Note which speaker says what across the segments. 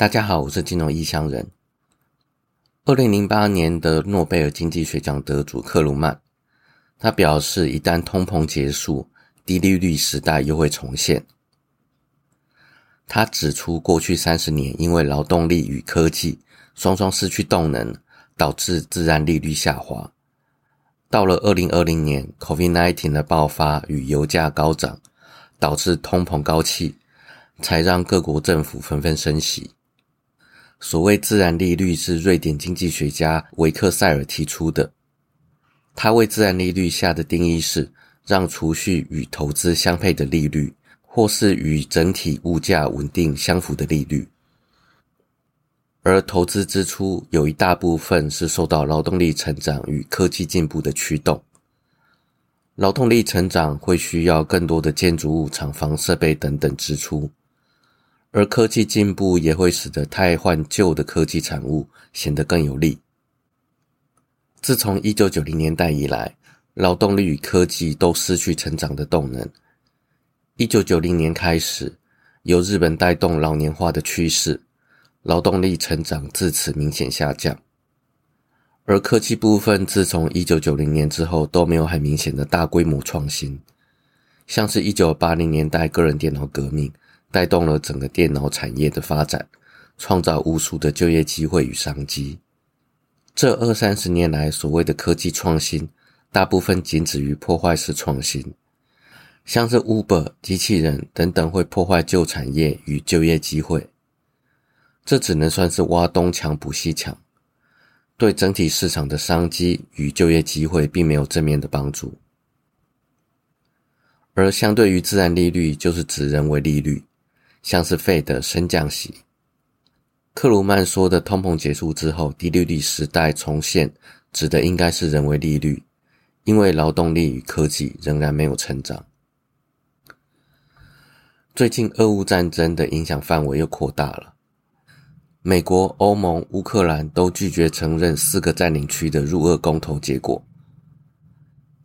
Speaker 1: 大家好，我是金融异乡人。二零零八年的诺贝尔经济学奖得主克鲁曼，他表示，一旦通膨结束，低利率时代又会重现。他指出，过去三十年因为劳动力与科技双双失去动能，导致自然利率下滑。到了二零二零年，COVID-19 的爆发与油价高涨，导致通膨高企，才让各国政府纷纷升息。所谓自然利率是瑞典经济学家维克塞尔提出的。他为自然利率下的定义是让储蓄与投资相配的利率，或是与整体物价稳定相符的利率。而投资支出有一大部分是受到劳动力成长与科技进步的驱动。劳动力成长会需要更多的建筑物、厂房、设备等等支出。而科技进步也会使得汰换旧的科技产物显得更有利。自从一九九零年代以来，劳动力与科技都失去成长的动能。一九九零年开始，由日本带动老年化的趋势，劳动力成长自此明显下降。而科技部分自从一九九零年之后都没有很明显的大规模创新，像是一九八零年代个人电脑革命。带动了整个电脑产业的发展，创造无数的就业机会与商机。这二三十年来，所谓的科技创新，大部分仅止于破坏式创新，像是 Uber、机器人等等，会破坏旧产业与就业机会。这只能算是挖东墙补西墙，对整体市场的商机与就业机会并没有正面的帮助。而相对于自然利率，就是指人为利率。像是费的升降息，克鲁曼说的通膨结束之后，低利率时代重现，指的应该是人为利率，因为劳动力与科技仍然没有成长。最近俄乌战争的影响范围又扩大了，美国、欧盟、乌克兰都拒绝承认四个占领区的入俄公投结果，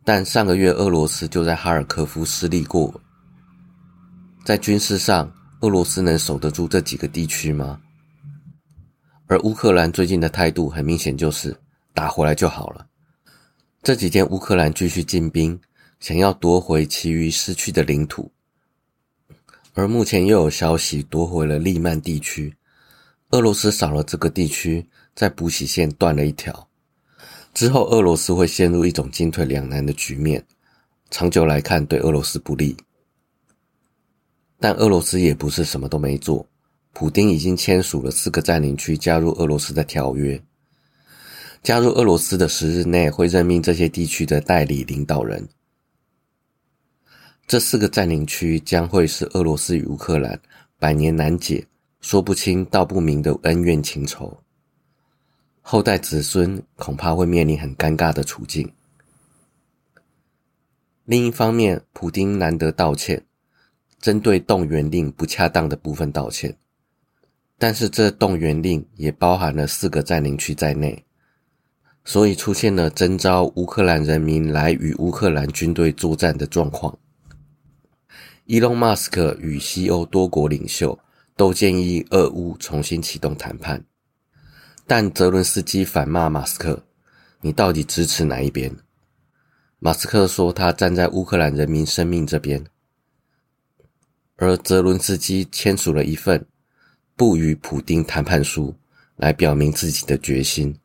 Speaker 1: 但上个月俄罗斯就在哈尔科夫失利过，在军事上。俄罗斯能守得住这几个地区吗？而乌克兰最近的态度很明显，就是打回来就好了。这几天乌克兰继续进兵，想要夺回其余失去的领土。而目前又有消息夺回了利曼地区，俄罗斯少了这个地区，在补给线断了一条，之后俄罗斯会陷入一种进退两难的局面，长久来看对俄罗斯不利。但俄罗斯也不是什么都没做，普丁已经签署了四个占领区加入俄罗斯的条约。加入俄罗斯的十日内会任命这些地区的代理领导人。这四个占领区将会是俄罗斯与乌克兰百年难解、说不清道不明的恩怨情仇，后代子孙恐怕会面临很尴尬的处境。另一方面，普丁难得道歉。针对动员令不恰当的部分道歉，但是这动员令也包含了四个占领区在内，所以出现了征召乌克兰人民来与乌克兰军队作战的状况。伊隆马斯克与西欧多国领袖都建议俄乌重新启动谈判，但泽伦斯基反骂马斯克：“你到底支持哪一边？”马斯克说：“他站在乌克兰人民生命这边。”而泽伦斯基签署了一份不与普丁谈判书，来表明自己的决心。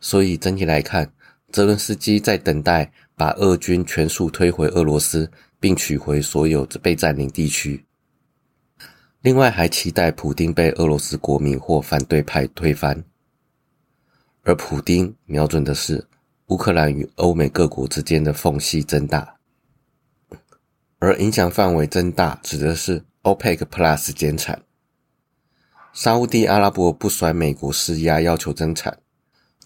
Speaker 1: 所以整体来看，泽伦斯基在等待把俄军全数推回俄罗斯，并取回所有被占领地区。另外，还期待普丁被俄罗斯国民或反对派推翻。而普丁瞄准的是乌克兰与欧美各国之间的缝隙增大。而影响范围增大，指的是 OPEC Plus 减产。沙地阿拉伯不甩美国施压，要求增产，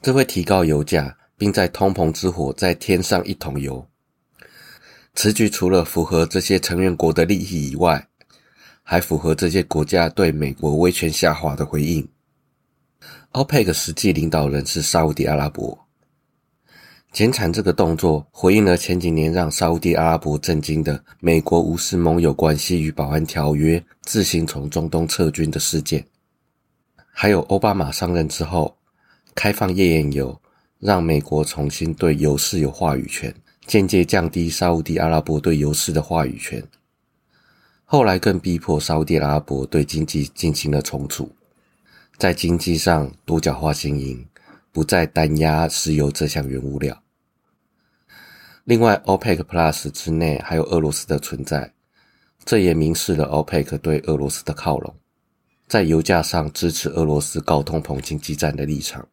Speaker 1: 这会提高油价，并在通膨之火再添上一桶油。此举除了符合这些成员国的利益以外，还符合这些国家对美国威权下滑的回应。OPEC 实际领导人是沙地阿拉伯，减产这个动作回应了前几年让沙地阿拉伯震惊的美国无视盟友关系与保安条约，自行从中东撤军的事件，还有奥巴马上任之后开放页岩油，让美国重新对油市有话语权，间接降低沙地阿拉伯对油市的话语权。后来更逼迫沙地阿拉伯对经济进行了重组，在经济上多角化经营。不再单压石油这项原物料。另外，OPEC Plus 之内还有俄罗斯的存在，这也明示了 OPEC 对俄罗斯的靠拢，在油价上支持俄罗斯高通膨经济战的立场。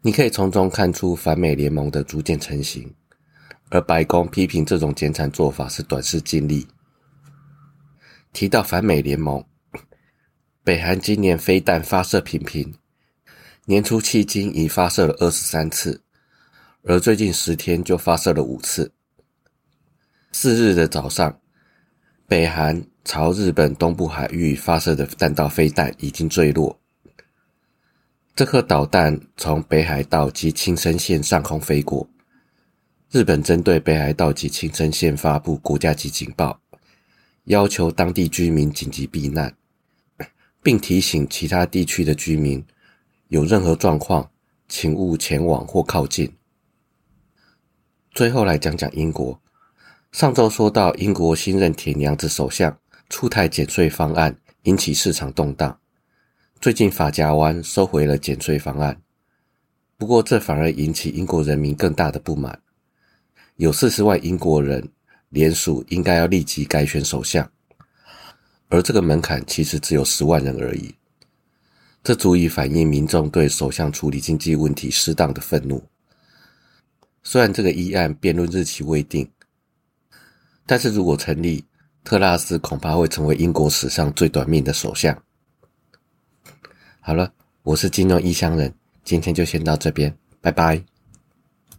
Speaker 1: 你可以从中看出反美联盟的逐渐成型，而白宫批评这种减产做法是短视尽力。提到反美联盟，北韩今年飞弹发射频频。年初迄今已发射了二十三次，而最近十天就发射了五次。四日的早上，北韩朝日本东部海域发射的弹道飞弹已经坠落。这颗导弹从北海道及青森县上空飞过，日本针对北海道及青森县发布国家级警报，要求当地居民紧急避难，并提醒其他地区的居民。有任何状况，请勿前往或靠近。最后来讲讲英国。上周说到，英国新任铁娘子首相出台减税方案，引起市场动荡。最近法家湾收回了减税方案，不过这反而引起英国人民更大的不满。有四十万英国人联署，应该要立即改选首相，而这个门槛其实只有十万人而已。这足以反映民众对首相处理经济问题失当的愤怒。虽然这个议案辩论日期未定，但是如果成立，特拉斯恐怕会成为英国史上最短命的首相。好了，我是金融异乡人，今天就先到这边，拜拜。